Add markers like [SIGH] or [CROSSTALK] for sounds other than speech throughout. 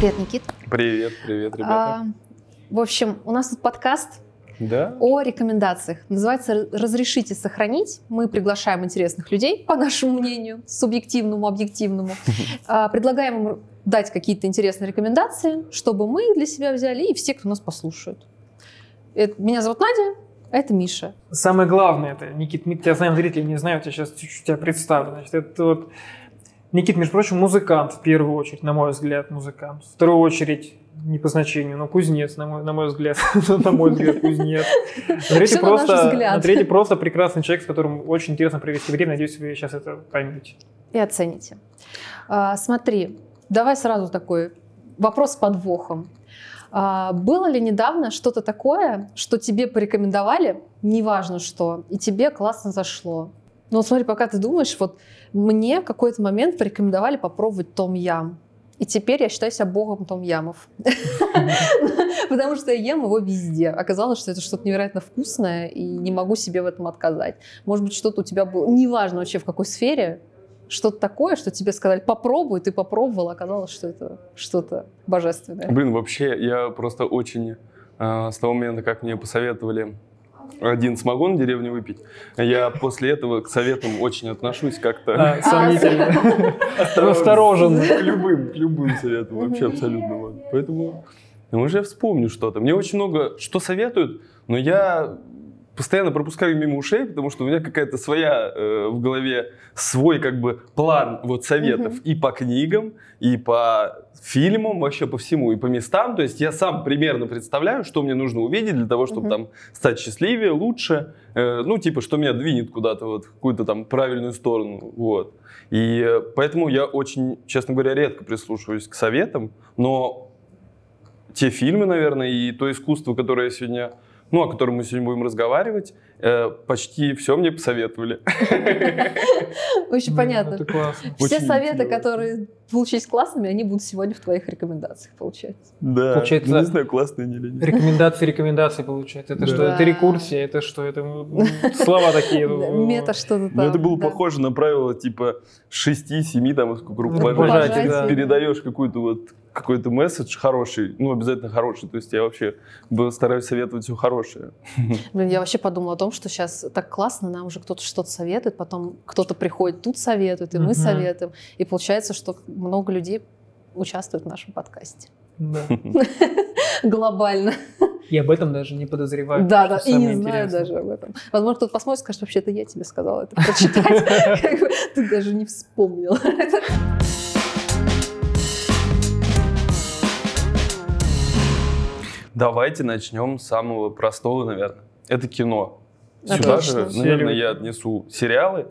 Привет, Никит. Привет, привет, ребята. А, в общем, у нас тут подкаст да? о рекомендациях. Называется «Разрешите сохранить». Мы приглашаем интересных людей, по нашему мнению, субъективному, объективному. [LAUGHS] А, Предлагаем им дать какие-то интересные рекомендации, чтобы мы их для себя взяли и все, кто нас послушают. Это- Меня зовут Надя, а это Миша. Самое главное, это, Никит, мы тебя знаем, зрители не знают, я сейчас чуть-чуть тебя представлю. Значит, это вот Никит, между прочим, музыкант в первую очередь, на мой взгляд, музыкант. В вторую очередь, не по значению, но кузнец, на мой, на мой взгляд. [LAUGHS] на мой взгляд, кузнец. На третий, просто, на третий просто прекрасный человек, с которым очень интересно провести время. Надеюсь, вы сейчас это поймете. И оцените. А, Смотри, давай сразу такой вопрос с подвохом. А, Было ли недавно что-то такое, что тебе порекомендовали, неважно что, и тебе классно зашло? Ну вот смотри, пока ты думаешь, вот мне в какой-то момент порекомендовали попробовать том ям. И теперь я считаю себя богом том ямов. [LAUGHS] Потому что я ем его везде. Оказалось, что это что-то невероятно вкусное, и не могу себе в этом отказать. Может быть, что-то у тебя было, неважно вообще в какой сфере, что-то такое, что тебе сказали, попробуй, ты попробовал, оказалось, что это что-то божественное. Блин, вообще, я просто очень э, с того момента, как мне посоветовали один самогон в деревне выпить, я после этого к советам очень отношусь как-то А, Сомнительно. Осторожен. к любым, к любым советам, вообще абсолютно. вот. Поэтому, уже вспомню что-то. Мне очень много что советуют, но я постоянно пропускаю мимо ушей, потому что у меня какая-то своя э, в голове свой как бы план вот советов Мгм. и по книгам, и по фильмам, вообще по всему, и по местам. То есть я сам примерно представляю, что мне нужно увидеть для того, чтобы Мгм. там стать счастливее, лучше. Э, ну, типа, что меня двинет куда-то вот в какую-то там правильную сторону. Вот. И э, поэтому я очень, честно говоря, редко прислушиваюсь к советам, но те фильмы, наверное, и то искусство, которое я сегодня, ну, о котором мы сегодня будем разговаривать, почти все мне посоветовали. [LAUGHS] Очень понятно. Это классно. Все советы, которые получились классными, они будут сегодня в твоих рекомендациях, получается. Да. Получается- Ну, не знаю, классные они или нет. Рекомендации, рекомендации получается. Это Да. что? Это рекурсия, это что? Это слова такие. Мета что-то там. Ну, это было похоже на правило типа 6-7 там, Рукопожатий. Передаешь какую-то вот какой-то месседж хороший, ну, обязательно хороший. То есть я вообще стараюсь советовать все хорошее. Блин, я вообще подумала о том, что сейчас так классно, нам уже кто-то что-то советует, потом кто-то приходит, тут советует, и мы советуем. И получается, что много людей участвуют в нашем подкасте. Да. [LAUGHS] Глобально. И об этом даже не подозреваю. Да, да, и не знаю интересное. даже об этом. Возможно, кто-то посмотрит и скажет, вообще это я тебе сказала это прочитать. [LAUGHS] Ты даже не вспомнил. Давайте начнем с самого простого, наверное. Это кино. Сюда Отлично. же, наверное, я отнесу сериалы.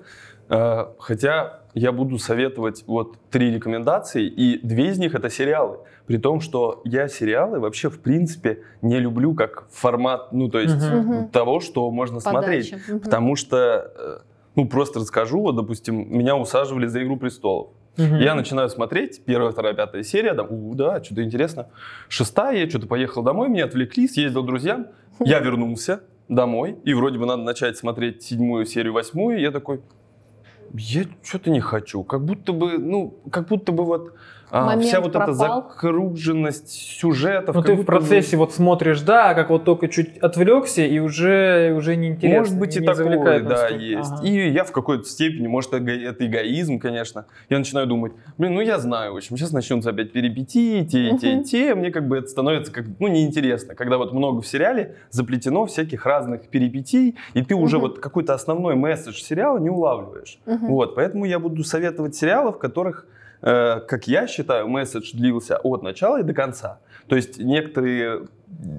Э, Хотя я буду советовать вот три рекомендации, и две из них это сериалы. При том, что я сериалы вообще в принципе не люблю как формат, ну то есть. Мгм. того, что можно смотреть. Подача. Мгм. Потому что, э, ну просто расскажу, вот, допустим, меня усаживали за «Игру престолов». Мгм. Я начинаю смотреть, первая, вторая, пятая серия, да, у, да, что-то интересно. Шестая, я что-то поехал домой, меня отвлекли, съездил к друзьям, я вернулся домой, и вроде бы надо начать смотреть седьмую серию, восьмую, и я такой, я что-то не хочу, как будто бы, ну, как будто бы вот а, Момент вся вот эта пропал. закруженность сюжетов. Ну, ты в процессе вот смотришь, да, как вот только чуть отвлекся, и уже, уже неинтересно. Может быть, не и такое, да, настолько. есть. Ага. И я в какой-то степени, может, эго- это эгоизм, конечно. Я начинаю думать, блин, ну я знаю, в общем, сейчас начнутся опять перипетии, те, и те, те. Мне как бы это становится как, ну, неинтересно, когда вот много в сериале заплетено всяких разных перипетий, и ты уже вот какой-то основной месседж сериала не улавливаешь. Вот, поэтому я буду советовать сериалы, в которых, э, как я считаю, месседж длился от начала и до конца. То есть некоторые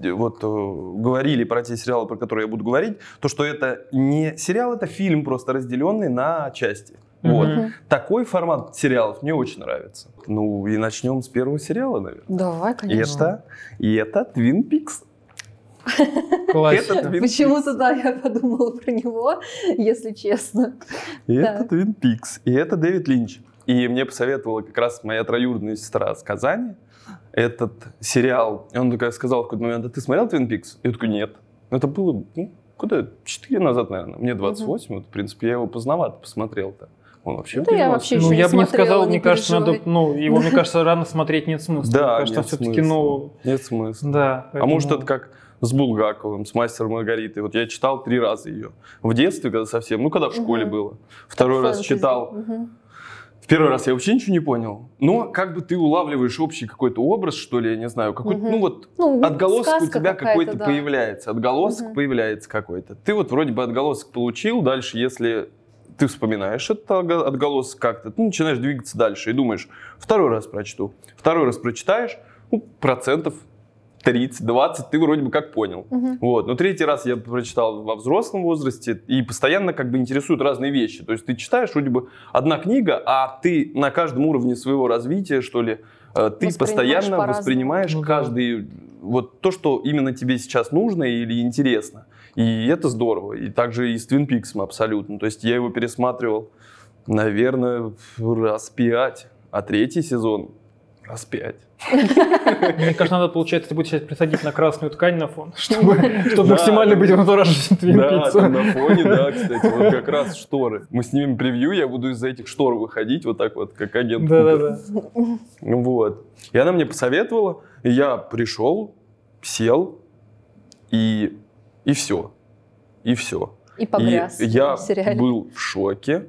э, вот э, говорили про те сериалы, про которые я буду говорить, то что это не сериал, это фильм просто разделенный на части. Вот. Мгм. Такой формат сериалов мне очень нравится. Ну и начнем с первого сериала, наверное. Давай, И конечно. это, и это Twin Peaks. Почему-то, да, я подумала про него, если честно. И это Twin Peaks. И это Дэвид Линч. И мне посоветовала как раз моя троюродная сестра с Казани этот сериал. И он такая сказал в какой-то момент, а ты смотрел Twin Peaks? Я такой, нет. Это было, ну, куда, 4 назад, наверное. Мне 28, вот, в принципе, я его поздновато посмотрел-то. Он вообще Да я вообще Ну, я бы не сказал, не мне кажется, надо, ну, его, мне [LAUGHS] кажется, рано смотреть нет смысла. Да, мне кажется, нет все-таки, смысла. ну, Нет смысла. да. А может поэтому- это как с Булгаковым, с мастером Маргаритой. Вот я читал три раза ее. В детстве, когда совсем, ну когда в школе Мгм. было. Второй раз Фэнтези. читал. Мгм. В первый раз я вообще ничего не понял. Но как бы ты улавливаешь общий какой-то образ, что ли, я не знаю. Какой-то, Мгм. ну вот Ну, отголосок у тебя какой-то да. появляется. Отголосок Мгм. появляется какой-то. Ты вот вроде бы отголосок получил. Дальше, если ты вспоминаешь этот отго- отголосок как-то, ты начинаешь двигаться дальше и думаешь, второй раз прочту. Второй раз прочитаешь, ну, процентов 30-20 ты вроде бы как понял. Мгм. Вот. Но третий раз я прочитал во взрослом возрасте, и постоянно как бы интересуют разные вещи. То есть ты читаешь вроде бы одна книга, а ты на каждом уровне своего развития, что ли, э, ты постоянно по-разному. воспринимаешь Ну да. каждый вот то, что именно тебе сейчас нужно или интересно. И это здорово. И также и с Твин Пиксом абсолютно. То есть я его пересматривал, наверное, раз пять, а третий сезон раз пять. Мне кажется, надо, получается, ты будешь сейчас присадить на красную ткань на фон, чтобы, чтобы Да. максимально быть в антураже Твин Да, там на фоне, да, кстати, вот как раз шторы. Мы снимем превью, я буду из-за этих штор выходить, вот так вот, как агент. Да-да-да. Вот. И она мне посоветовала, и я пришел, сел, и, и все. И все. И погряз И я в сериале. был в шоке.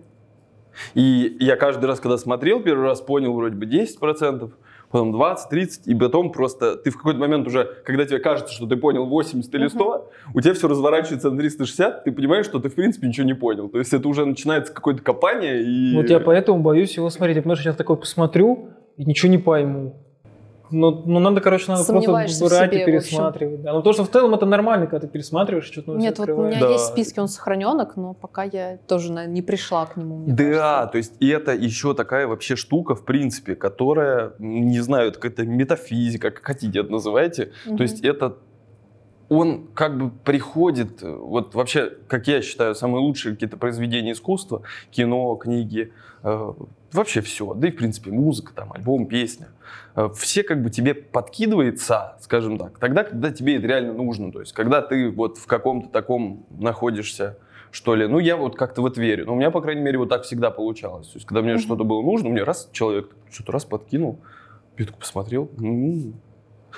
И я каждый раз, когда смотрел, первый раз понял вроде бы 10%, потом 20, 30, и потом просто ты в какой-то момент уже, когда тебе кажется, что ты понял 80 или 100, у тебя все разворачивается на 360, ты понимаешь, что ты в принципе ничего не понял. То есть это уже начинается какое-то копание, и... Вот я поэтому боюсь его смотреть. Я потому что сейчас такой посмотрю и ничего не пойму. Ну, ну надо, короче, надо просто Сомневаешься в брать себе, и пересматривать. Да. Ну, то, что в целом это нормально, когда ты пересматриваешь, что-то Нет, вот у меня Да. есть списки, он сохраненок, но пока я тоже на- не пришла к нему. Да, кажется. то есть и это еще такая вообще штука, в принципе, которая, не знаю, это какая-то метафизика, как хотите это называйте. Мгм. То есть это он как бы приходит, э, вот вообще, как я считаю, самые лучшие какие-то произведения искусства, кино, книги, э, вообще все, да и в принципе музыка, там, альбом, песня, э, все как бы тебе подкидывается, скажем так, тогда, когда тебе это реально нужно, то есть когда ты вот в каком-то таком находишься, что ли, ну я вот как-то в это верю, но у меня, по крайней мере, вот так всегда получалось, то есть когда мне Мгм. что-то было нужно, мне раз человек что-то раз подкинул, такой посмотрел, м.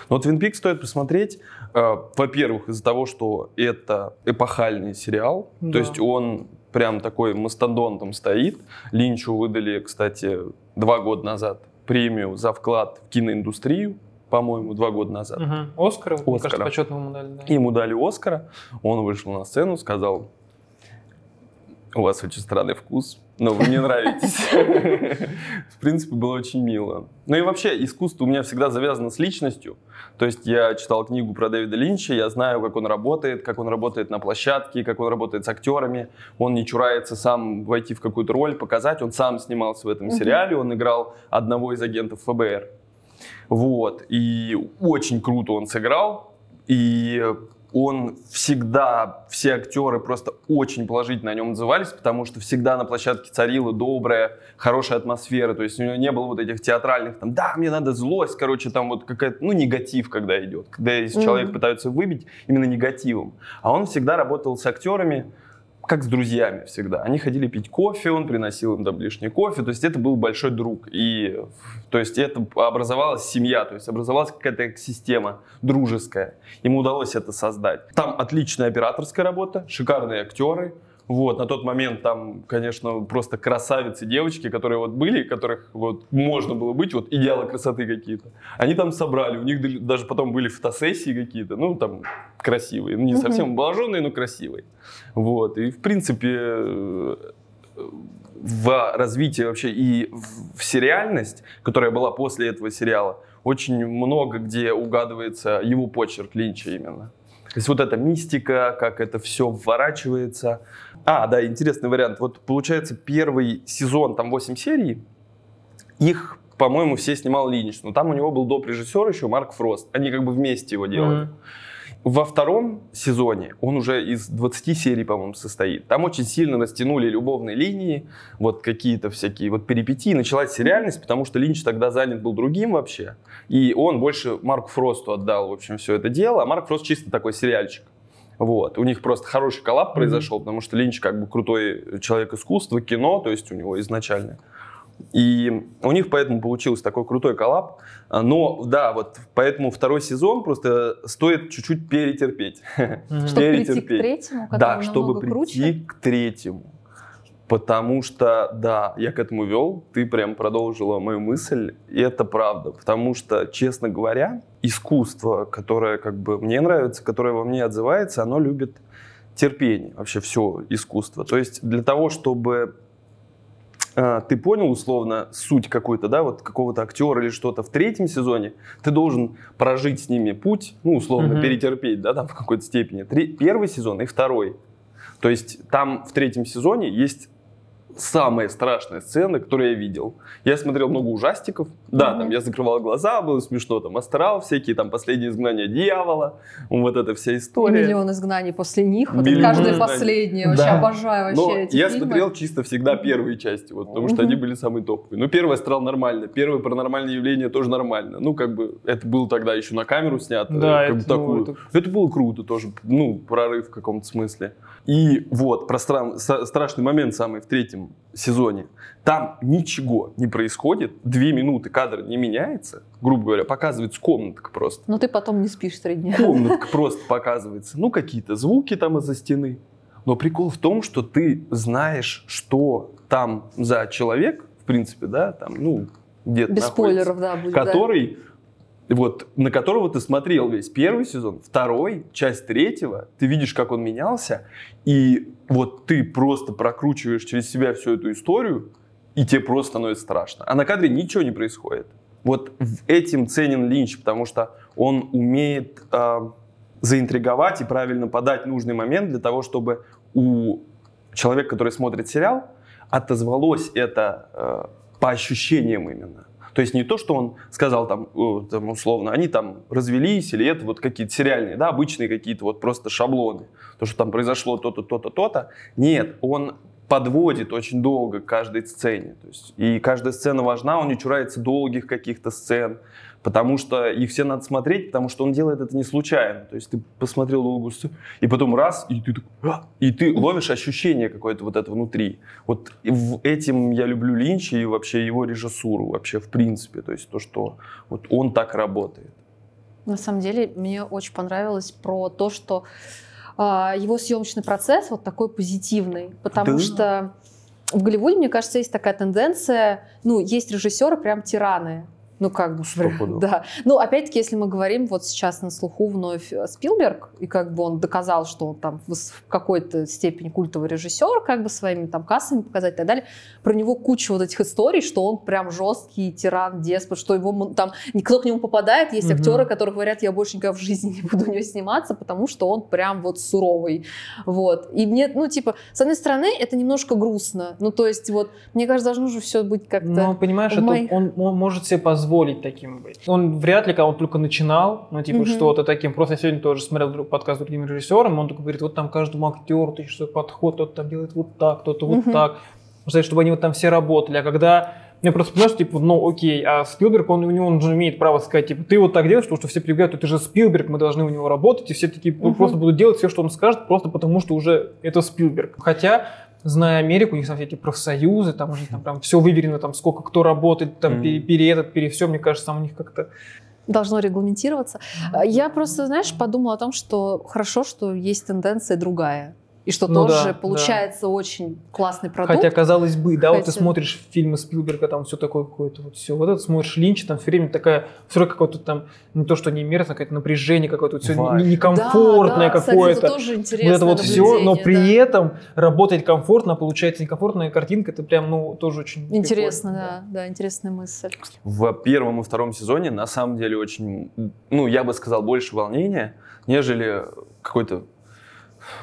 но Twin Peaks стоит посмотреть, во-первых, из-за того, что это эпохальный сериал, Да. то есть он прям такой мастодонтом стоит. Линчу выдали, кстати, два года назад премию за вклад в киноиндустрию, по-моему, два года назад. Мгм. Оскара? Мне кажется, Оскара. почетного ему дали, да. Ему дали Оскара, он вышел на сцену, сказал, у вас очень странный вкус, но вы мне нравитесь. В принципе, было очень мило. Ну и вообще, искусство у меня всегда завязано с личностью. То есть я читал книгу про Дэвида Линча, я знаю, как он работает, как он работает на площадке, как он работает с актерами. Он не чурается сам войти в какую-то роль, показать. Он сам снимался в этом сериале, он играл одного из агентов ФБР. Вот. И очень круто он сыграл. И он всегда, все актеры просто очень положительно о нем отзывались, потому что всегда на площадке царила добрая, хорошая атмосфера. То есть у него не было вот этих театральных, там, да, мне надо злость, короче, там вот какая-то, ну, негатив, когда идет. Когда из Мгм. человека пытаются выбить именно негативом. А он всегда работал с актерами, как с друзьями всегда. Они ходили пить кофе, он приносил им там лишний кофе, то есть это был большой друг. И то есть это образовалась семья, то есть образовалась какая-то система дружеская. Ему удалось это создать. Там отличная операторская работа, шикарные актеры. Вот, на тот момент там, конечно, просто красавицы девочки, которые вот были, которых вот можно было быть, вот идеалы красоты какие-то. Они там собрали, у них даже потом были фотосессии какие-то, ну, там, красивые. Не совсем обложенные, но красивые. Вот, и, в принципе, в развитии вообще и в сериальность, которая была после этого сериала, очень много где угадывается его почерк Линча именно. То есть вот эта мистика, как это все вворачивается. А, да, интересный вариант. Вот получается первый сезон, там 8 серий, их, по-моему, все снимал Линч. Но там у него был доп. режиссер еще Марк Фрост. Они как бы вместе его делали. Мгм. Во втором сезоне он уже из 20 серий, по-моему, состоит. Там очень сильно растянули любовные линии, вот какие-то всякие вот перипетии. Началась сериальность, потому что Линч тогда занят был другим вообще. И он больше Марку Фросту отдал, в общем, все это дело. А Марк Фрост чисто такой сериальчик. Вот. У них просто хороший collab произошел, потому что Линч как бы крутой человек искусства, кино, то есть у него изначально. И у них поэтому получился такой крутой collab. А, Но да, вот поэтому второй сезон просто стоит чуть-чуть перетерпеть. [LAUGHS] Чтобы прийти к Перетерпеть. третьему, который Да, чтобы прийти круче. к третьему. Потому что, да, я к этому вел, ты прям продолжила мою мысль, и это правда. Потому что, честно говоря, искусство, которое как бы мне нравится, которое во мне отзывается, оно любит терпение, вообще все искусство. То есть для того, чтобы э, ты понял условно суть какой-то, да, вот какого-то актера или что-то в третьем сезоне, ты должен прожить с ними путь, ну, условно, Мгм. перетерпеть, да, там в какой-то степени. Три- первый сезон и второй. То есть там в третьем сезоне есть самая страшная сцена, которую я видел. Я смотрел много ужастиков. Да, там я закрывал глаза, было смешно. Там астрал всякие, там последнее изгнание дьявола. Вот эта вся И история. миллион изгнаний после них. Вот Миллион каждое изгнаний. последнее. Вообще Да. обожаю Но вообще эти я фильмы. смотрел чисто всегда первые части, вот, потому что они были самые топовые. Ну, первый астрал нормально, первое паранормальное явление тоже нормально. Ну, как бы, это было тогда еще на камеру снято. Да, как бы это, ну, такую. это- Это было круто тоже, ну, прорыв в каком-то смысле. И вот, про стран- страшный момент самый в третьем сезоне. Там ничего не происходит, две минуты кадр не меняется, грубо говоря, показывается комнатка просто. Но ты потом не спишь три дня. Комнатка [LAUGHS] просто показывается. Ну, какие-то звуки там из-за стены. Но прикол в том, что ты знаешь, что там за человек, в принципе, да, там, ну, где-то Без находится, спойлеров, да, будет. да. Вот, на которого ты смотрел весь первый сезон, второй, часть третьего, ты видишь, как он менялся, и вот ты просто прокручиваешь через себя всю эту историю, и тебе просто становится страшно. А на кадре ничего не происходит. Вот этим ценен Линч, потому что он умеет э, заинтриговать и правильно подать нужный момент для того, чтобы у человека, который смотрит сериал, отозвалось это э, по ощущениям именно. То есть не то, что он сказал там, там условно, они там развелись, или это вот какие-то сериальные, да, обычные какие-то вот просто шаблоны. То, что там произошло то-то, то-то, то-то. Нет, он подводит очень долго к каждой сцене. То есть, и каждая сцена важна, он не чурается долгих каких-то сцен, потому что их все надо смотреть, потому что он делает это не случайно. То есть ты посмотрел сцену, и потом раз, и ты «А!» и ты ловишь ощущение какое-то вот это внутри. Вот этим я люблю Линча и вообще его режиссуру вообще в принципе. То есть то, что вот он так работает. На самом деле, мне очень понравилось про то, что а, его съемочный процесс вот такой позитивный, потому Да. что в Голливуде, мне кажется, есть такая тенденция, ну, есть режиссеры прям тираны. Ну, как бы, Стопудово. [LAUGHS] да. Ну, опять-таки, если мы говорим, вот сейчас на слуху вновь э, Спилберг, и как бы он доказал, что он там в какой-то степени культовый режиссер, как бы своими там кассами показать и так далее, про него куча вот этих историй, что он прям жесткий тиран, деспот, что его там никто к нему попадает, есть Мгм. актеры, которые говорят, я больше никогда в жизни не буду у него сниматься, потому что он прям вот суровый, вот. И мне, ну, типа, с одной стороны, это немножко грустно, ну, то есть, вот, мне кажется, должно же все быть как-то... Но понимаешь, это моих- он, он может себе позволить таким быть. Он вряд ли, когда он только начинал, ну, типа, Мгм. что-то таким. Просто я сегодня тоже смотрел подкаст с другим режиссером, он такой говорит, вот там каждому актеру ты что подход, кто-то там делает вот так, кто-то вот Мгм. так. Знаешь, чтобы они вот там все работали. А когда я просто понимаю, что, типа, ну, окей, а Спилберг, он, у него, он же имеет право сказать, типа, ты вот так делаешь, потому что все прибегают, ты же Спилберг, мы должны у него работать, и все такие ну, Мгм. просто будут делать все, что он скажет, просто потому что уже это Спилберг. Хотя, зная Америку, у них там эти профсоюзы, там уже там прям все выверено, там сколько кто работает, там Мгм. пере, пере этот, пере все, мне кажется, там у них как-то... должно регламентироваться. Я просто, знаешь, подумала о том, что хорошо, что есть тенденция другая. И что Ну тоже да, получается очень классный продукт. Хотя, казалось бы, да, вот ты Хотя- смотришь фильмы Спилберга, там все такое какое-то вот все. Вот это смотришь Линча, там все время такая, все равно какое-то там, не то, что не мерзко, какое-то напряжение какое-то, вот все. Да, некомфортное да, кстати, какое-то. это тоже интересно. Вот это вот все, но при этом работает комфортно, получается некомфортная картинка, это прям, ну, тоже очень Интересно, прикольно, да, да, интересная мысль. В первом и втором сезоне на самом деле очень, ну, я бы сказал, больше волнения, нежели какой-то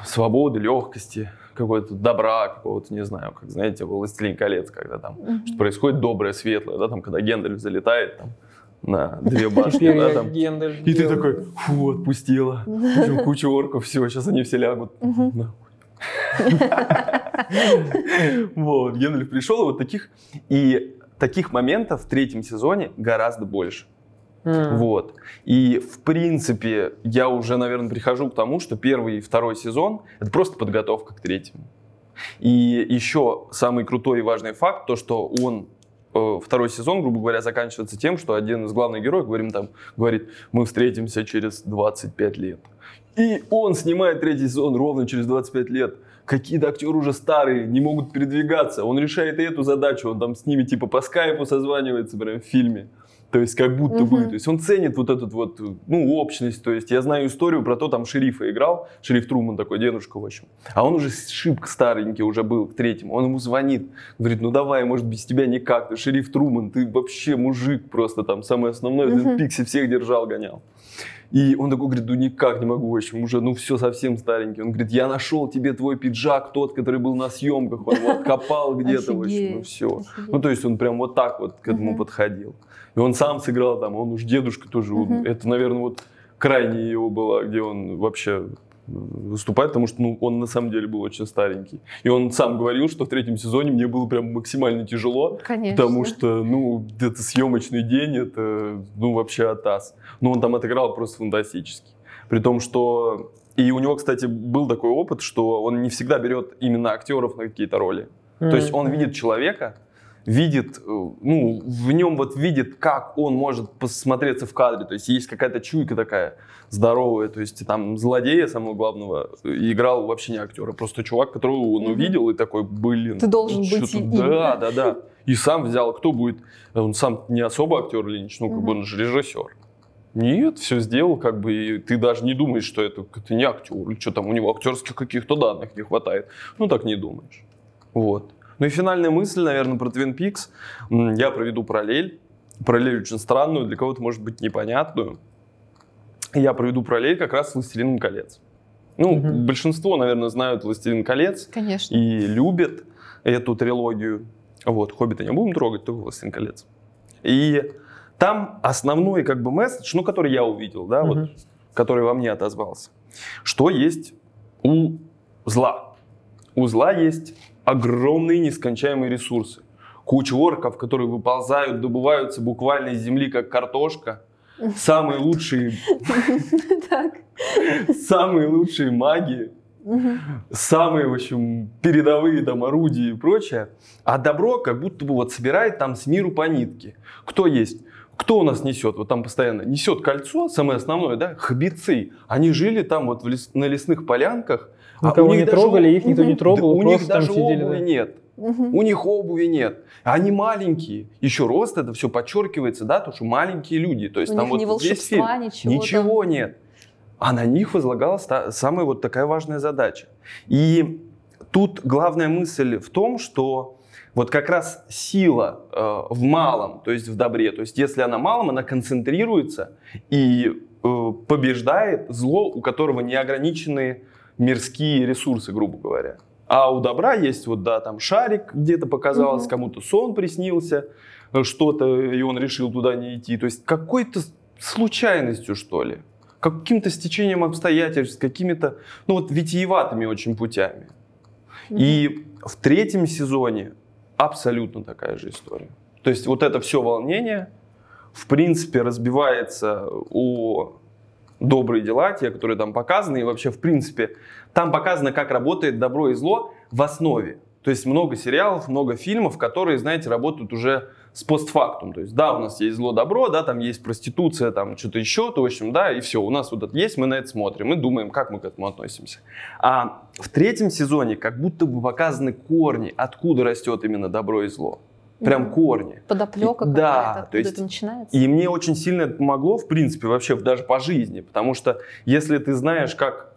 свободы, легкости, какой-то добра, какого-то, не знаю, как, знаете, «Властелин колец», когда там Мгм. что происходит доброе, светлое, да, там, когда Гендальф залетает там на [LAUGHS] две башни, да, там, и ты такой, фу, отпустила, [LAUGHS] общем, куча орков, все, сейчас они все лягут. [LAUGHS] Вот, Гендальф пришел, и вот таких, и таких моментов в третьем сезоне гораздо больше. М. Вот. И, в принципе, я уже, наверное, прихожу к тому, что первый и второй сезон — это просто подготовка к третьему. И еще самый крутой и важный факт, то, что он э, второй сезон, грубо говоря, заканчивается тем, что один из главных героев говорим, там, говорит, мы встретимся через 25 лет. И он снимает третий сезон ровно через 25 лет. Какие-то актеры уже старые, не могут передвигаться. Он решает и эту задачу, он там с ними типа по скайпу созванивается прям в фильме. То есть как будто бы. То есть он ценит вот эту вот, ну, общность. То есть я знаю историю про то, там шерифа играл, шериф Труман такой, дедушка, в общем. А он уже шибко старенький уже был к третьему. Он ему звонит, говорит, ну давай, может без тебя никак. Ты шериф Труман, ты вообще мужик просто там, самый основной, Мгм. mm Пикси всех держал, гонял. И он такой говорит, ну никак не могу, в общем, уже, ну все совсем старенький. Он говорит, я нашел тебе твой пиджак, тот, который был на съемках, он его откопал где-то, в общем, ну все. Ну то есть он прям вот так вот к этому подходил. И он сам сыграл там, он уж дедушка тоже, он- Мгм. это, наверное, вот крайняя его была, где он вообще выступает, потому что ну, он на самом деле был очень старенький. И он сам говорил, что в третьем сезоне мне было прям максимально тяжело, Конечно. Потому что, ну, это съемочный день, это, ну, вообще атас. Ну, он там отыграл просто фантастически. При том, что... И у него, кстати, был такой опыт, что он не всегда берет именно актеров на какие-то роли. То есть он видит человека, видит, э, ну, в нем вот видит, как он может посмотреться в кадре. То есть есть какая-то чуйка такая здоровая. То есть там злодея самого главного э, играл вообще не актер, а просто чувак, которого он увидел и такой, блин. Ты должен быть им. Да, да, да. И сам взял, кто будет. Он сам не особо актер Линч, ну, как бы он же режиссер. Нет, все сделал, как бы, и ты даже не думаешь, что это, это не актер, или что там у него актерских каких-то данных не хватает. Ну, так не думаешь. Вот. Ну и финальная мысль, наверное, про Twin Peaks. Я проведу параллель. Параллель очень странную, для кого-то может быть непонятную. Я проведу параллель как раз с «Властелином колец». Ну, Мгм. большинство, наверное, знают «Властелин колец» Конечно. и любят эту трилогию. Вот, «Хоббита» не будем трогать, только «Властелин колец». И там основной как бы месседж, ну, который я увидел, да, вот, Мгм. который во мне отозвался, что есть у зла. У зла есть огромные нескончаемые ресурсы. Куча орков, которые выползают, добываются буквально из земли, как картошка. Самые лучшие, [LAUGHS] самые лучшие маги, самые, в общем, передовые там орудия и прочее. А добро как будто бы вот собирает там с миру по нитке. Кто есть? Кто у нас несет? Вот там постоянно несет кольцо, самое основное, да, хоббицы. Они жили там вот в лес- на лесных полянках. А Никого у них не даже трогали, их никто не трогал, Да у них там даже сидели. обуви да. нет. Мгм. У них обуви нет. Они маленькие. Еще рост это все подчеркивается, да, то, что маленькие люди. То есть У там них вот ни весь фильм. волшебства, ничего. Ничего нет. А на них возлагалась та- самая вот такая важная задача. И тут главная мысль в том, что вот как раз сила э, в малом, то есть в добре. То есть если она малом, она концентрируется и э, побеждает зло, у которого неограниченные мирские ресурсы, грубо говоря. А у добра есть вот, да, там шарик где-то показалось, Мгм. кому-то сон приснился, э, что-то, и он решил туда не идти. То есть какой-то случайностью, что ли каким-то стечением обстоятельств, какими-то, ну вот, витиеватыми очень путями. И в третьем сезоне абсолютно такая же история. То есть вот это все волнение, в принципе, разбивается о добрые дела, те, которые там показаны, и вообще, в принципе, там показано, как работает добро и зло в основе. То есть много сериалов, много фильмов, которые, знаете, работают уже с постфактум. То есть, да, у нас есть зло-добро, да, там есть проституция, там что-то еще, то, в общем, да, и все, у нас вот это есть, мы на это смотрим, мы думаем, как мы к этому относимся. А в третьем сезоне как будто бы показаны корни, откуда растет именно добро и зло. Прям Мгм. корни. Подоплека Да, какая-то, то есть это начинается. И мне очень сильно это помогло, в принципе, вообще даже по жизни. Потому что если ты знаешь, как,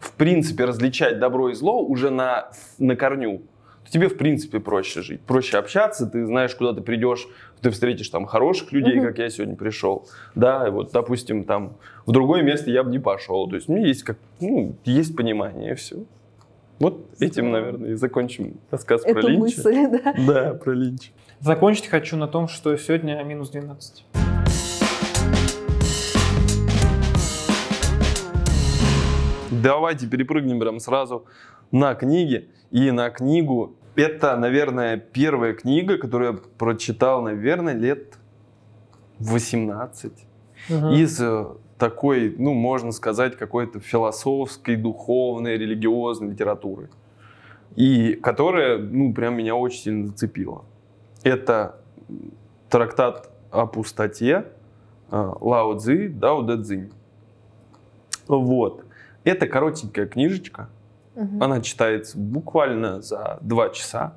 в принципе, различать добро и зло уже на, на корню, то тебе, в принципе, проще жить, проще общаться, ты знаешь, куда ты придешь, ты встретишь там хороших людей, Мгм. как я сегодня пришел. Да, и вот, допустим, там в другое место я бы не пошел. То есть у меня есть, как, ну, есть понимание, и все. Вот этим, Здорово. наверное, и закончим рассказ про Эту Линча. мысль, да. [LAUGHS] Да, про Линча. Закончить хочу на том, что сегодня минус 12. Давайте перепрыгнем прям сразу на книги. И на книгу. Это, наверное, первая книга, которую я прочитал, наверное, лет 18 Мгм. из э, такой, ну, можно сказать, какой-то философской, духовной, религиозной литературы. И которая, ну, прям меня очень сильно зацепила. Это трактат о пустоте э, Лао Цзи, Дао Дэ Цзинь. Вот. Это коротенькая книжечка. Мгм. Она читается буквально за два часа.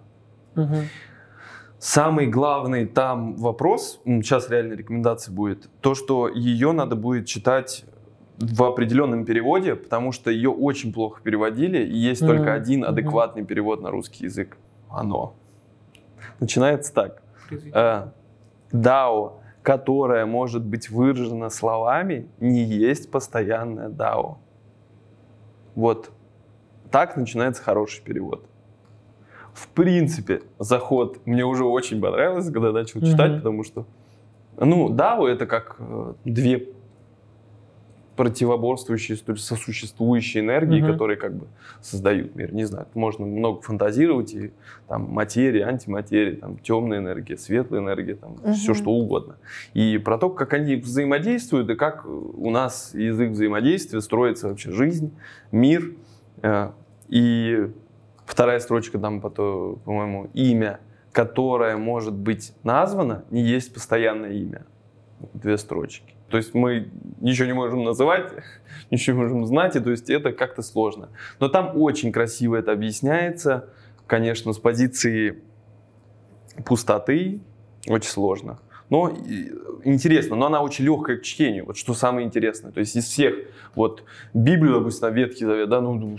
Мгм. Самый главный там вопрос, сейчас реально рекомендация будет, то, что ее надо будет читать в определенном переводе, потому что ее очень плохо переводили, и есть Мгм, только один адекватный перевод на русский язык. Оно. Начинается так. Э, Дао, которое может быть выражено словами, не есть постоянное дао. Вот. Так начинается хороший перевод. В принципе, заход мне уже очень понравился, когда начал читать, Мгм. потому что, ну, дао это как э, две противоборствующие, то есть сосуществующие энергии, Мгм. которые как бы создают мир. Не знаю, можно много фантазировать, и там материя, антиматерия, там темная энергия, светлая энергия, там Мгм. все что угодно. И про то, как они взаимодействуют, и как у нас язык взаимодействия строится вообще жизнь, мир. Э, И вторая строчка там, по- по-моему, имя, которое может быть названо, не есть постоянное имя. Две строчки. То есть мы ничего не можем называть, [LAUGHS] ничего не можем знать, и то есть это как-то сложно. Но там очень красиво это объясняется, конечно, с позиции пустоты, очень сложно. Но интересно, но она очень легкая к чтению, вот что самое интересное. То есть из всех, вот Библию, допустим, Ветхий Завет, да, ну,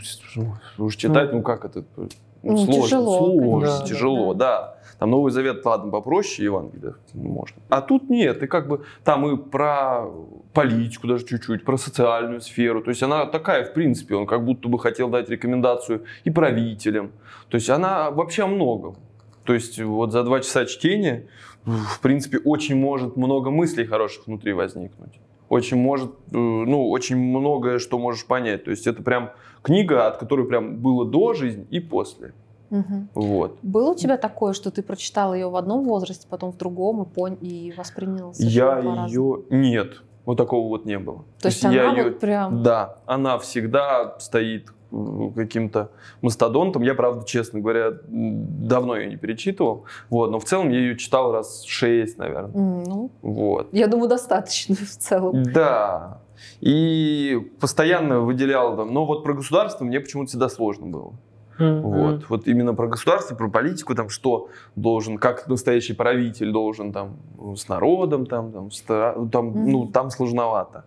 уж читать, ну как это, ну, Ну, сложно, тяжело, сложно, конечно, тяжело, да. Там Новый Завет, ладно, попроще Евангелие, ну, можно. А тут нет, и как бы там и про политику даже чуть-чуть, про социальную сферу. То есть она такая, в принципе, он как будто бы хотел дать рекомендацию и правителям. То есть она вообще о многом. То есть вот за два часа чтения, в принципе, очень может много мыслей хороших внутри возникнуть. Очень может, э, ну, очень многое, что можешь понять. То есть это прям книга, от которой прям было до жизни и после. Мгм. Вот. Было у тебя такое, что ты прочитал ее в одном возрасте, потом в другом и, пон... и воспринял Я ее... Нет, вот такого вот не было. То есть я она её- вот прям... Да, она всегда стоит каким-то мастодонтом. Я, правда, честно говоря, давно ее не перечитывал. Вот, но в целом я ее читал раз шесть, наверное. М, Ну, Вот. я думаю, достаточно [LAUGHS] в целом. Да. И постоянно выделял там. Но вот про государство мне почему-то всегда сложно было. Мгм. Вот. Вот именно про государство, про политику, там, что должен, как настоящий правитель должен там с народом, там, там, ста- там, Мгм. ну, там сложновато.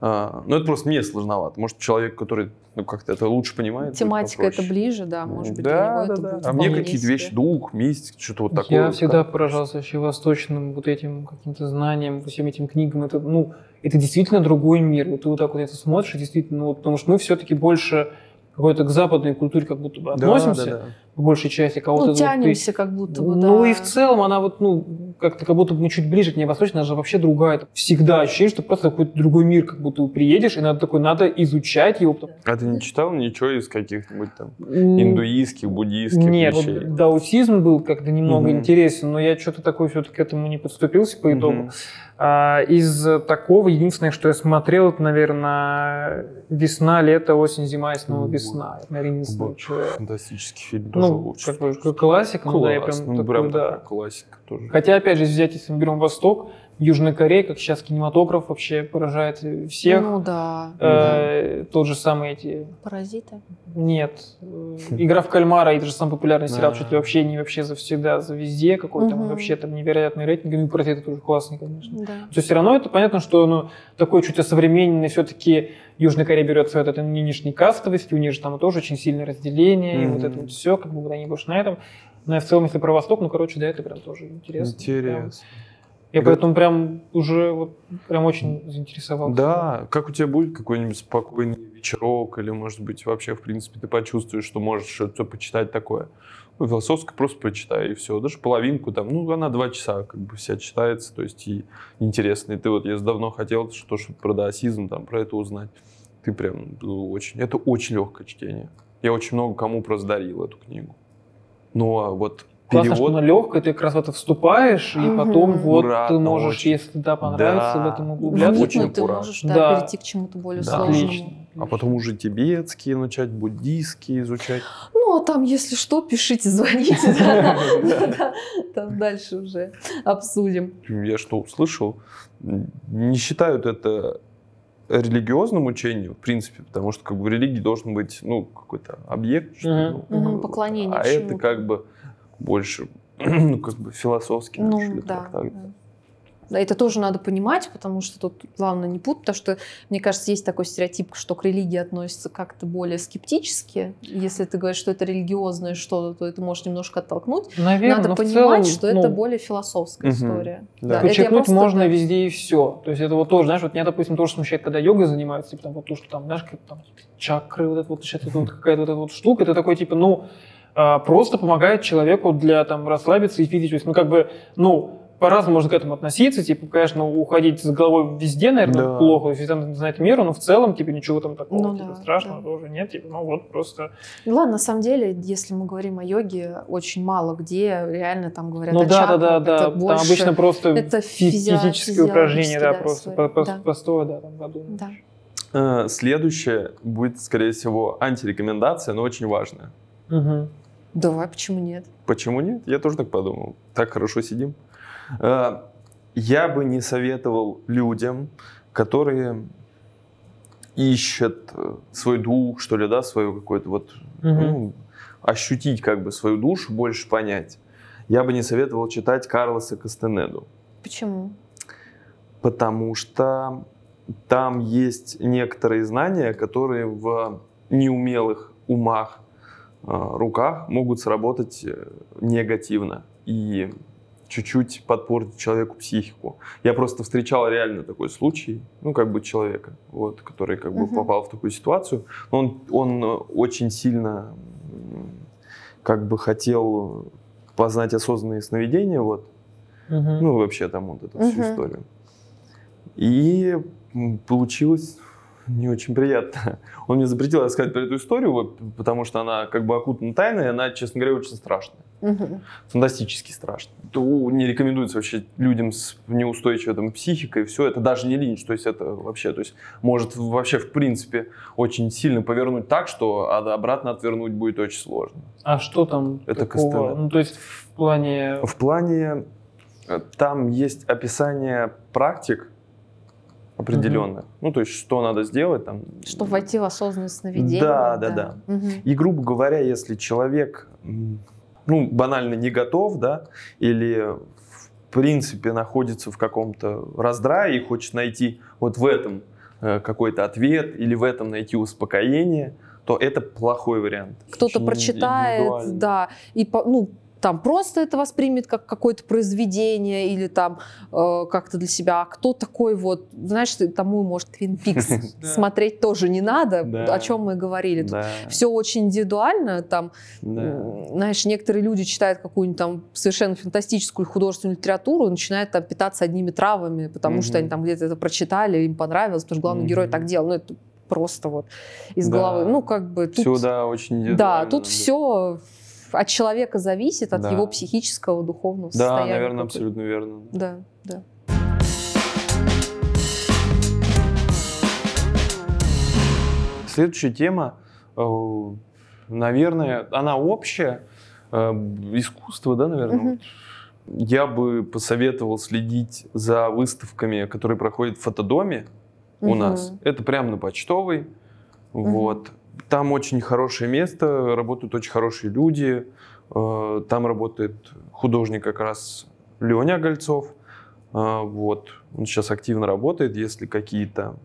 А, ну, это просто мне сложновато. Может, человек, который ну, как-то это лучше понимает. Тематика это ближе, да, может быть, да, для него да, это да. будет А мне какие-то вещи, дух, месть, что-то вот такое. Я вот всегда как- поражался вообще восточным вот этим каким-то знанием, всем этим книгам. Это, ну, это действительно другой мир. Вот ты вот так вот это смотришь, действительно, ну, вот, потому что мы все-таки больше какой-то к западной культуре как будто бы Да, относимся, да, да. По большей части. Кого-то Ну, вот ты- тянемся как будто бы, Ну да. и в целом она вот, ну, как-то как будто бы мы чуть ближе к ней восточной, она же вообще другая. Всегда ощущение, что просто какой-то другой мир, как будто бы приедешь, и надо такой, надо изучать его. А ты не читал ничего из каких-нибудь там индуистских, буддийских Нет, вещей? вот даутизм был как-то немного Мгм. интересен, но я что-то такое все-таки к этому не подступился по итогу. Мгм. А, из такого, единственное, что я смотрел, это, наверное, весна, лето, осень, зима и снова весна. Это, наверное, Вот. я- Фантастический фильм. тоже Ну, как бы классика, ну да, я Класс, прям ну, такой, прям да. классика тоже. Хотя, опять же, взять, если мы берем Восток, Южная Корея, как сейчас кинематограф вообще поражает всех. Ну да. Э, Тот же самый эти... Паразиты. Нет. э, Игра в кальмара, это же самый популярный сериал, чуть ли вообще не вообще за всегда, за везде какой-то, вообще там невероятный рейтинг, ну, про это тоже классный, конечно. Да. То есть все равно это понятно, что ну, такой чуть современный все-таки Южная Корея берет от этой нынешней кастовости, у них же там тоже очень сильное разделение, и вот это вот все, как бы вот они больше на этом. Но и в целом, если про Восток, ну, короче, да, это прям тоже интересно. Интересно. Я поэтому прям уже вот прям очень заинтересовался. Да, как у тебя будет какой-нибудь спокойный вечерок, или, может быть, вообще, в принципе, ты почувствуешь, что можешь что-то почитать такое. Ну, философское просто почитай, и все. Даже половинку там, ну, она два часа как бы вся читается, то есть и интересно. И ты вот, я давно хотел что что про даосизм, там, про это узнать. Ты прям ну, очень, это очень легкое чтение. Я очень много кому просто дарил эту книгу. Но вот Классно, что перевод. она легкая, ты как раз в это вступаешь, и Мгм. потом вот Ура, ты можешь, очень. если да, понравится, Да. в этом углубляться. Вникнуть ты ура. можешь да, Да. перейти к чему-то более Да. сложному. Отлично. А потом уже тибетские начать, буддийские изучать. Ну, а там, если что, пишите, звоните. [LAUGHS] Там дальше уже обсудим. Я что услышал? Не считают это религиозным учением, в принципе, потому что как бы в религии должен быть, ну, какой-то объект, что ну, поклонение а это как бы больше, [CLEARS THROAT] ну, как бы философский, Ну, ли, да. да. Да, это тоже надо понимать, потому что тут главное не путать, потому что, мне кажется, есть такой стереотип, что к религии относятся как-то более скептически. Если ты говоришь, что это религиозное что-то, то это можешь немножко оттолкнуть. Наверное, надо понимать, целом, что ну, это более философская Мгм. история. Да. Да, Подчеркнуть просто, можно да. везде и все. То есть это вот тоже, знаешь, вот меня, допустим, тоже смущает, когда йогой занимаются, типа там вот то, что там, знаешь, как там чакры, вот это вот, это вот какая-то вот эта вот штука, это такой типа, ну, а, просто помогает человеку для там расслабиться и физически. То есть, ну, как бы, ну, по-разному можно к этому относиться, типа, конечно, уходить с головой везде, наверное, Да. плохо, если там знать меру, но в целом, типа, ничего там такого Ну типа, да, страшного да. тоже нет, типа, ну вот просто... Ну Ладно, на самом деле, если мы говорим о йоге, очень мало где реально там говорят ну о да, да, чакрах. да, да, Это там больше- обычно просто это фи- физио- физические упражнения, да, да, просто свои, по- по- да. простое, да, там подумать. Да. Э, Следующее будет, скорее всего, антирекомендация, но очень важная. Мгм. Давай, почему нет? Почему нет? Я тоже так подумал. Так хорошо сидим. Э, Я бы не советовал людям, которые ищут э, свой дух, что ли, да, свою какой-то вот, Мгм. ну, ощутить как бы свою душу, больше понять. Я бы не советовал читать Карлоса Кастанеду, Почему? потому что там есть некоторые знания, которые в неумелых умах, руках могут сработать э, негативно и чуть-чуть подпортить человеку психику. Я просто встречал реально такой случай, ну, как бы человека, вот, который как бы Мгм. попал в такую ситуацию. Он, он э, очень сильно как бы хотел познать осознанные сновидения, вот, Мгм. ну, вообще там вот эту всю Мгм. историю. И получилось не очень приятно. Он мне запретил рассказать про эту историю, вот, потому что она как бы окутана тайной, и она, честно говоря, очень страшная. Мгм. Фантастически страшно. То не рекомендуется вообще людям с неустойчивой там, психикой, все это даже не линч, то есть это вообще, то есть может вообще в принципе очень сильно повернуть так, что обратно отвернуть будет очень сложно. А что там Это такого? Костелло. Ну, то есть в плане... В плане э, там есть описание практик определенных, ну то есть что надо сделать там. Чтобы войти в осознанное сновидение. Да, да, да. Мгм. И грубо говоря, если человек, ну банально не готов, да, или в принципе находится в каком-то раздрае и хочет найти вот в этом э, какой-то ответ или в этом найти успокоение, то это плохой вариант. Кто-то прочитает, да, и ну там просто это воспримет как какое-то произведение или там э, как-то для себя. А кто такой вот, знаешь, тому может Твин Пикс [LAUGHS] Да. смотреть тоже не надо, Да. о чем мы говорили. Да, Все очень индивидуально, там да. Знаешь, некоторые люди читают какую-нибудь там совершенно фантастическую художественную литературу начинают там питаться одними травами, потому что они там где-то это прочитали, им понравилось, потому что главный герой так делал. Ну, это просто вот из Да. головы. Ну, как бы тут... Все, да, очень да, индивидуально, тут все от человека зависит, от Да. его психического, духовного Да, состояния. наверное, какой-то. абсолютно верно. Да, да. Следующая тема, э, наверное, она общая. Э, Искусство, да, наверное. Вот. Я бы посоветовал следить за выставками, которые проходят в фотодоме у Мгм. нас. Это прямо на Почтовой. Мгм. Вот. Там очень хорошее место, работают очень хорошие люди. Э, Там работает художник как раз Леня Гольцов. Э, Вот. Он сейчас активно работает. Если какие-то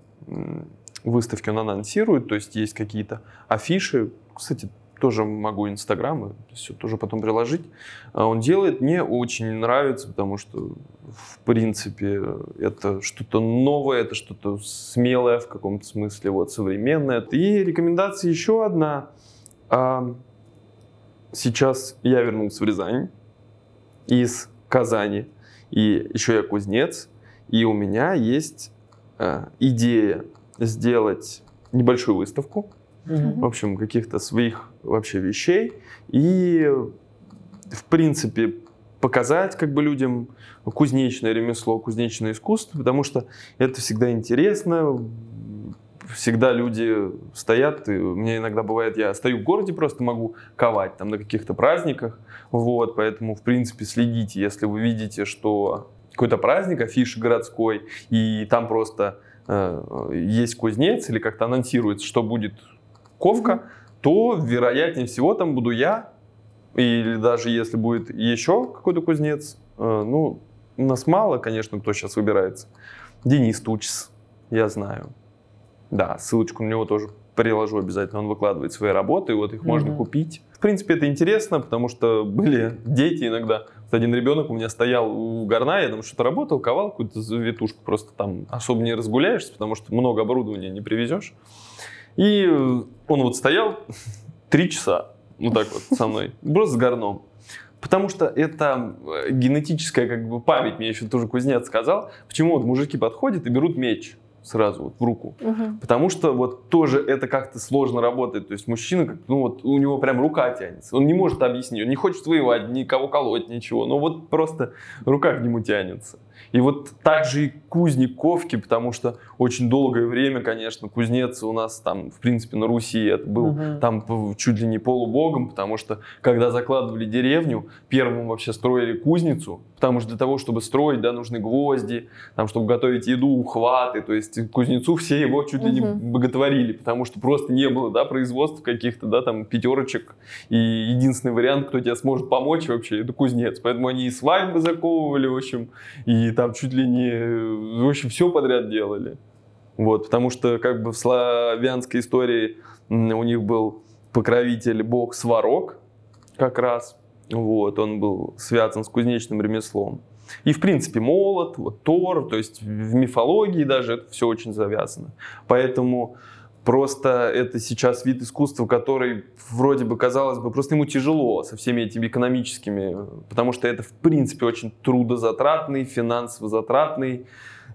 выставки он анонсирует, то есть есть какие-то афиши. Кстати, тоже могу инстаграм, все тоже потом приложить. А Он делает, мне очень нравится, потому что, в принципе, это что-то новое, это что-то смелое в каком-то смысле, вот, современное. И рекомендация еще одна. А, Сейчас я вернулся в Рязань из Казани, и еще я кузнец, и у меня есть а, идея сделать небольшую выставку, Мгм. в общем, каких-то своих вообще вещей. И в принципе, показать как бы людям кузнечное ремесло, кузнечное искусство, потому что это всегда интересно, всегда люди стоят, и мне иногда бывает, я стою в городе, просто могу ковать там на каких-то праздниках, вот, поэтому, в принципе, следите, если вы видите, что какой-то праздник, афиши городской, и там просто э, есть кузнец, или как-то анонсируется, что будет ковка, то, вероятнее всего, там буду я, или даже если будет еще какой-то кузнец, э, ну, у нас мало, конечно, кто сейчас выбирается. Денис Тучс, я знаю. Да, ссылочку на него тоже приложу обязательно. Он выкладывает свои работы, и вот их mm-hmm. можно купить. В принципе, это интересно, потому что [LAUGHS] были дети иногда. Один ребенок у меня стоял у горна, я там что-то работал, ковал какую-то завитушку, просто там особо не разгуляешься, потому что много оборудования не привезешь. И он вот стоял [LAUGHS] три часа, вот так вот со мной, просто с горном. Потому что это э, генетическая как бы память, мне еще тоже кузнец сказал, почему вот мужики подходят и берут меч сразу вот в руку. Угу. Потому что вот тоже это как-то сложно работает. То есть мужчина, как, ну вот у него прям рука тянется. Он не может объяснить, он не хочет воевать, никого колоть, ничего. Но вот просто рука к нему тянется. И вот также и кузник ковки, потому что очень долгое время, конечно, кузнец у нас там, в принципе, на Руси это был угу. там чуть ли не полубогом, потому что когда закладывали деревню, первым вообще строили кузницу, потому что для того, чтобы строить, да, нужны гвозди, там, чтобы готовить еду, ухваты, то есть кузнецу все его чуть ли не боготворили, потому что просто не было, да, производств каких-то, да, там, пятерочек, и единственный вариант, кто тебе сможет помочь вообще, это кузнец, поэтому они и свадьбы заковывали, в общем, и там чуть ли не, в общем, все подряд делали. Вот, потому что как бы в славянской истории у них был покровитель бог Сварог как раз. Вот, он был связан с кузнечным ремеслом. И, в принципе, молот, вот, Тор, то есть в мифологии даже это все очень завязано. Поэтому просто это сейчас вид искусства, который вроде бы, казалось бы, просто ему тяжело со всеми этими экономическими, потому что это, в принципе, очень трудозатратный, финансово затратный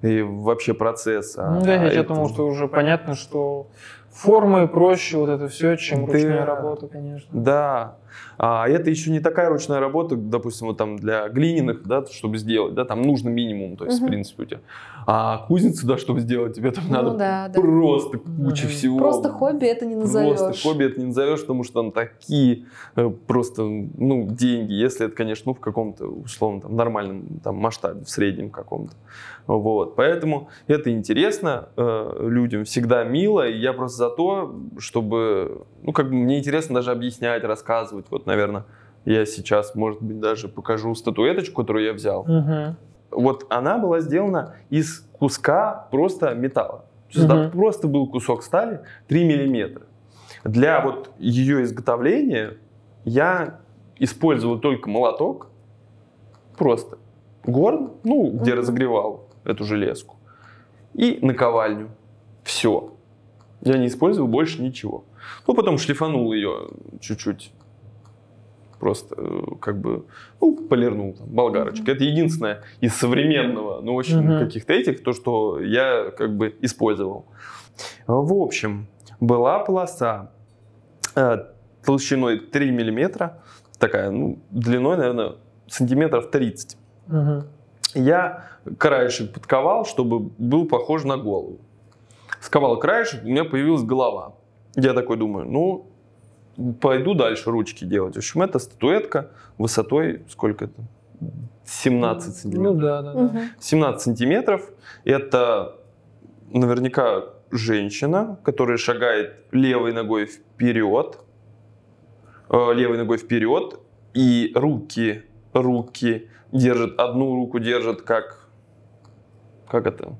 и вообще процесс. А, ну, да, я это... думал, что уже понятно, что формы проще, вот это все, чем ручная да, работа, конечно. Да. А это еще не такая ручная работа, допустим, вот там для глиняных, да, чтобы сделать, да, там нужно минимум, то есть, угу. в принципе, у тебя. А кузницу, да, чтобы сделать, тебе там ну, надо да, просто да. куча всего. Просто хобби это не назовешь. Просто хобби это не назовешь, потому что там такие э, просто, ну, деньги, если это, конечно, ну, в каком-то, условно, там, нормальном там, масштабе, в среднем каком-то. Вот, поэтому это интересно э, людям, всегда мило, и я просто за то, чтобы, ну, как бы мне интересно даже объяснять, рассказывать, вот, наверное, я сейчас, может быть, даже покажу статуэточку, которую я взял. Угу. Вот она была сделана из куска просто металла. То есть угу. это просто был кусок стали 3 миллиметра. Для вот ее изготовления я использовал только молоток, просто горн, ну, где угу. разогревал эту железку, и наковальню. Все. Я не использовал больше ничего. Ну, потом шлифанул ее чуть-чуть просто э, как бы ну, полирнул там, болгарочкой. Mm-hmm. Это единственное из современного, ну, очень mm-hmm. каких-то этих, то, что я как бы использовал. В общем, была полоса э, толщиной 3 миллиметра, такая, ну, длиной, наверное, сантиметров 30. Mm-hmm. Я краешек подковал, чтобы был похож на голову. Сковал краешек, у меня появилась голова. Я такой думаю, ну, пойду дальше ручки делать. В общем, это статуэтка высотой, сколько это? 17 сантиметров. Ну да, да, да. 17 сантиметров. Это наверняка женщина, которая шагает левой ногой вперед, э, левой ногой вперед, и руки, руки держит, одну руку держит как, как это?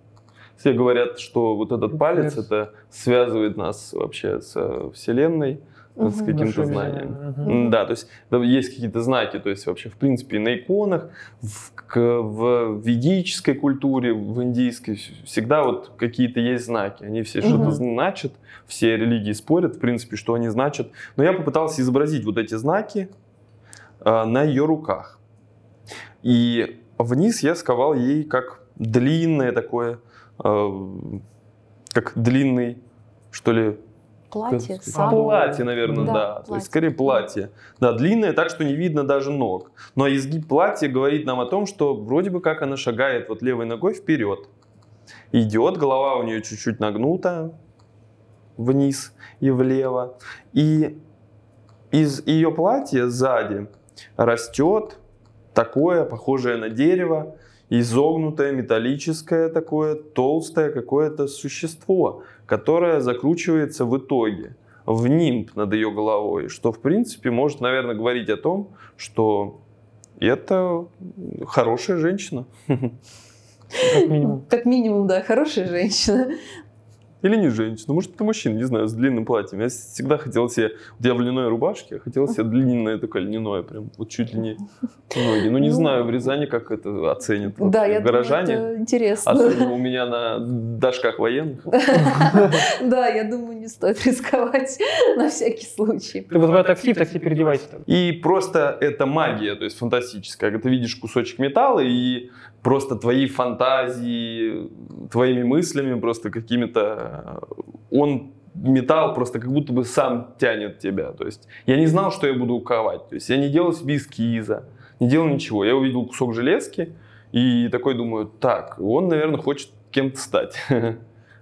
Все говорят, что вот этот палец, это связывает нас вообще с Вселенной угу, с каким-то знанием. Угу. Да, то есть есть какие-то знаки, то есть вообще в принципе на иконах, в, в ведической культуре, в индийской всегда вот какие-то есть знаки, они все угу. что-то значат, все религии спорят, в принципе, что они значат. Но я попытался изобразить вот эти знаки э, на ее руках. И вниз я сковал ей как длинное такое, э, как длинный, что ли, Платье. Платье, наверное, Да, да. То платье. есть скорее платье. Да, длинное, так что не видно даже ног. Но изгиб платья говорит нам о том, что вроде бы как она шагает вот левой ногой вперед. Идет, голова у нее чуть-чуть нагнута вниз и влево. И из ее платья сзади растет такое, похожее на дерево, изогнутое, металлическое такое, толстое какое-то существо, которое закручивается в итоге в нимб над ее головой, что, в принципе, может, наверное, говорить о том, что это хорошая женщина. Как минимум. Как минимум, да, хорошая женщина. Или не женщина, может, это мужчина, не знаю, с длинным платьем. Я всегда хотел себе, вот я в льняной рубашке, я хотел себе длинное такое льняное, прям вот чуть ли не ноги. Ну, не Ну, знаю, в Рязани как это оценят Да, я думаю, горожане. это интересно. Особенно у меня на дошках военных. [LAUGHS] Да, я думаю, не стоит рисковать [LAUGHS] на всякий случай. Ты вызывай такси, такси переодевайся. И просто это магия, то есть фантастическая. Когда ты видишь кусочек металла и просто твои фантазии, твоими мыслями просто какими-то... э, Он металл просто как будто бы сам тянет тебя. То есть я не знал, что я буду ковать. То есть я не делал себе эскиза, не делал ничего. Я увидел кусок железки и такой думаю, так, он, наверное, хочет кем-то стать. [LAUGHS]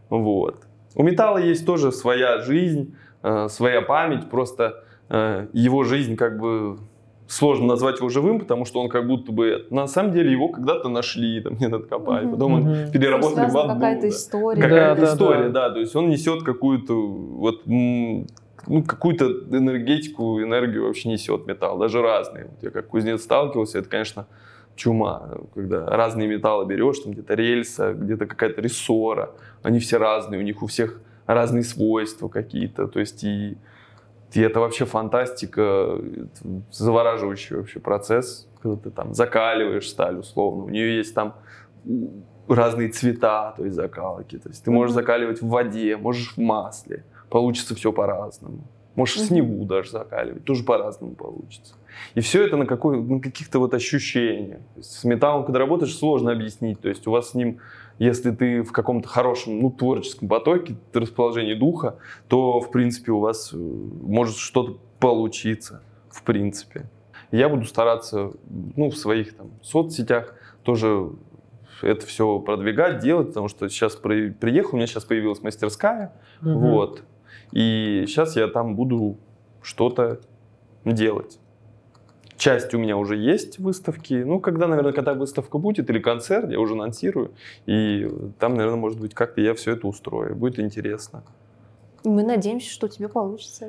Вот. У металла есть тоже своя жизнь, э, своя память, просто э, его жизнь как бы сложно назвать его живым, потому что он как будто бы на самом деле его когда-то нашли, там [LAUGHS] где-то откопали, Мгм. потом он Мгм. переработали в аду, какая-то да. история. Какая-то Да, да, история, да. да. то есть он несет какую-то вот ну, какую-то энергетику, энергию вообще несет металл, даже разные. Вот я как кузнец сталкивался, это, конечно, чума, когда разные металлы берешь, там где-то рельса, где-то какая-то рессора, они все разные, у них у всех разные свойства какие-то, то есть и, и это вообще фантастика, это завораживающий вообще процесс, когда ты там закаливаешь сталь условно, у нее есть там разные цвета, то есть закалки, то есть ты можешь закаливать в воде, можешь в масле, получится все по-разному. Можешь в снегу даже закаливать, тоже по-разному получится. И все это на, какой, на каких-то вот ощущениях. То есть с металлом, когда работаешь, сложно объяснить. То есть у вас с ним, если ты в каком-то хорошем, ну, творческом потоке, расположении духа, то, в принципе, у вас э, может что-то получиться, в принципе. Я буду стараться, ну, в своих там соцсетях тоже это все продвигать, делать, потому что сейчас при- приехал, у меня сейчас появилась мастерская, Мгм. вот. И сейчас я там буду что-то делать. Часть у меня уже есть выставки. Ну, когда, наверное, когда выставка будет или концерт, я уже анонсирую. И там, наверное, может быть, как-то я все это устрою. Будет интересно. Мы надеемся, что у тебя получится.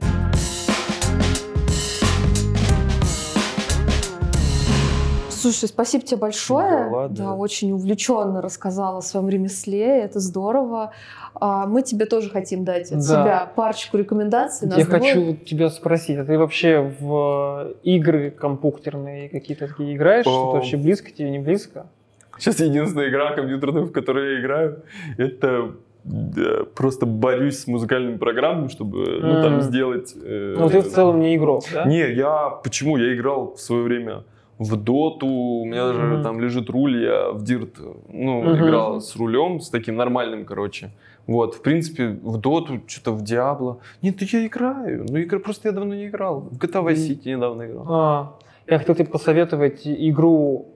Слушай, спасибо тебе большое. Да ладно. Да, очень увлеченно рассказала о своем ремесле. Это здорово. А, Мы тебе тоже хотим дать от Да. себя парочку рекомендаций. Я двое. хочу тебя спросить, а ты вообще в игры компьютерные какие-то такие играешь? О. Что-то вообще близко тебе, не близко? Сейчас единственная игра компьютерная, в которой я играю, это э, просто борюсь с музыкальными программами, чтобы ну, там сделать... э, Ну, ты в целом не игрок, да? Не, я... Почему? Я играл в свое время в доту, у меня даже Мгм. там лежит руль, я в дирт, ну, Мгм. играл с рулем, с таким нормальным, короче. Вот, в принципе, в доту, что-то в Диабло. Нет, ну я играю. Ну, игра, просто я давно не играл. В GTA Vice City недавно играл. А, я хотел тебе посоветовать игру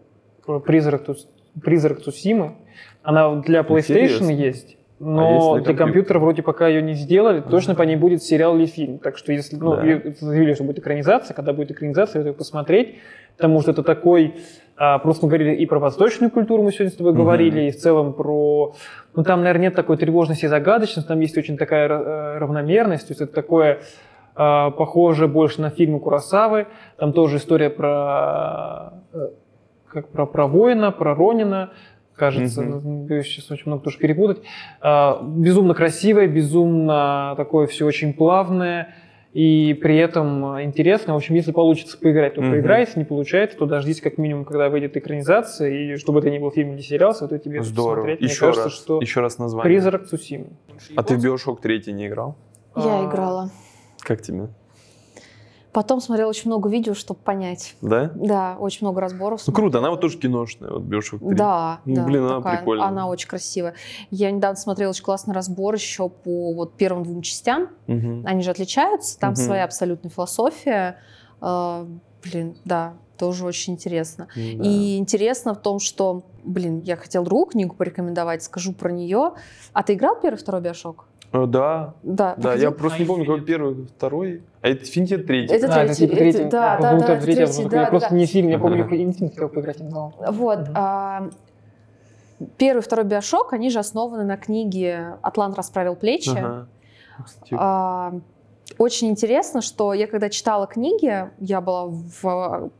Призрак, Тус- Призрак Цусимы. Она для PlayStation Интересно. есть. А Но если для компьютер? компьютера вроде пока ее не сделали, точно по ней будет сериал или фильм. Так что если, ну, Да. заявили, что будет экранизация, когда будет экранизация, я ее посмотреть, потому что это такой, а, просто мы говорили и про восточную культуру, мы сегодня с тобой Мгм. говорили, и в целом про, ну там, наверное, нет такой тревожности и загадочности, там есть очень такая э, равномерность, то есть это такое а, похоже больше на фильмы Курасавы, там тоже история про, э, как про, про воина, про Ронина, кажется, Мгм. боюсь сейчас очень много тоже перепутать. А, Безумно красивое, безумно такое все очень плавное и при этом интересно. В общем, если получится поиграть, то Мгм. поиграйте, не получается, то дождитесь как минимум, когда выйдет экранизация, и чтобы это не был фильм или сериал, советую тебе Здорово. посмотреть. Мне Еще кажется, раз, что еще раз название. «Призрак Цусимы». А ты в Bioshock 3 не играл? Я А, играла. Как тебе? Потом смотрел очень много видео, чтобы понять. Да? Да, очень много разборов. Ну круто, она смотрела. вот тоже киношная, вот Bioshock 3. Да, Ну, да, блин, она такая, прикольная. Она очень красивая. Я недавно смотрела очень классный разбор еще по вот первым двум частям. Мгм. Они же отличаются, там Мгм. своя абсолютная философия. Э, блин, да, тоже очень интересно. Да. И интересно в том, что, блин, я хотела другую книгу порекомендовать, скажу про нее. А ты играл первый, второй Биошок? Э, Да, Да. да, я просто А, не помню, какой первый, второй. А это Infinity третий. Это Да, третий, типа третий. это- да, Я да, да, это третий, третий, я да, просто да. не сильно, я помню, Ага. Инфинит хотел поиграть, не знал. Вот. А, первый и второй Биошок, они же основаны на книге «Атлант расправил плечи». Ага. А, очень интересно, что я когда читала книги, я была в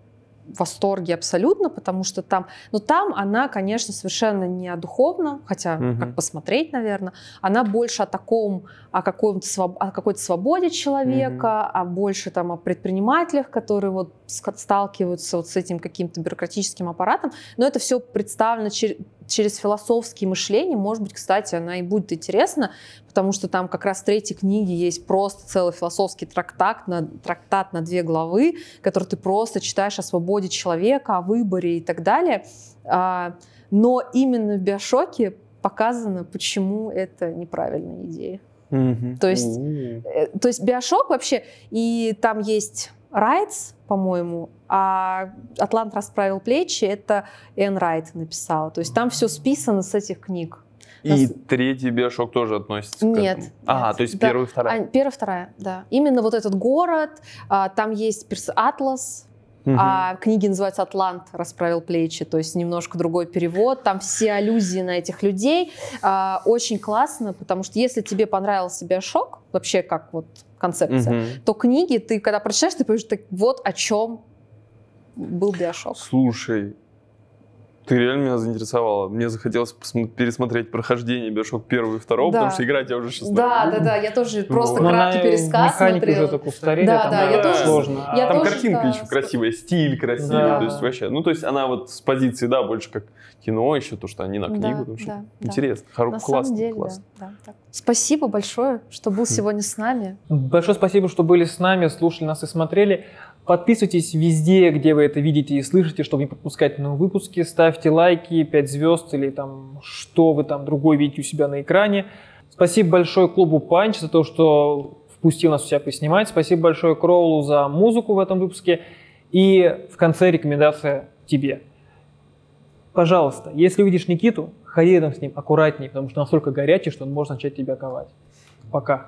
восторге абсолютно, потому что там, ну там она, конечно, совершенно не о духовном, хотя Мгм. как посмотреть, наверное, она больше о таком, о, каком-то о какой-то свободе человека, а больше там о предпринимателях, которые вот сталкиваются вот с этим каким-то бюрократическим аппаратом, но это все представлено чер- через философские мышления, может быть, кстати, она и будет интересна, потому что там как раз в третьей книге есть просто целый философский трактат на, трактат на две главы, который ты просто читаешь о свободе человека, о выборе и так далее. А, Но именно в Биошоке показано, почему это неправильная идея. мгм. то есть-. Э, То есть Биошок вообще, и там есть Райтс, по-моему, а Атлант расправил плечи, это Энн Райт написала. То есть там все списано с этих книг. И Нас- третий Биошок тоже относится Нет, к этому. Ага, нет. то есть Да. первый и второй. А, первая, вторая, да. Именно вот этот город, а, там есть перс- Атлас, Мгм. а книги называются «Атлант расправил плечи», то есть немножко другой перевод. Там все аллюзии на этих людей. А, Очень классно, потому что если тебе понравился Биошок, вообще как вот концепция, Мгм. то книги ты, когда прочитаешь, ты понимаешь, так вот о чем был Биошок. Слушай, ты реально меня заинтересовала. Мне захотелось пересмотреть прохождение Биошок первого и второго, Да. потому что играть я уже сейчас Да, да, да, я тоже просто Ну, краткий она- пересказ Механики смотрела. уже так устарели, Да, там да, я тоже- сложно. я Там тоже, картинка да, еще красивая, стиль красивый, Да. то есть вообще, ну то есть она вот с позиции, да, больше как кино еще, то, что они на книгу, Да, потому что да, да. интересно, хоро- На классно, самом деле, классно. да, да, так. Спасибо большое, что был сегодня с нами. Большое спасибо, что были с нами, слушали нас и смотрели. Подписывайтесь везде, где вы это видите и слышите, чтобы не пропускать новые выпуски. Ставьте лайки, 5 звезд или там что вы там другой видите у себя на экране. Спасибо большое клубу Панч за то, что впустил нас у себя поснимать. Спасибо большое Кроулу за музыку в этом выпуске. И в конце рекомендация тебе. Пожалуйста, если увидишь Никиту, ходи рядом с ним аккуратнее, потому что настолько горячий, что он может начать тебя ковать. Пока.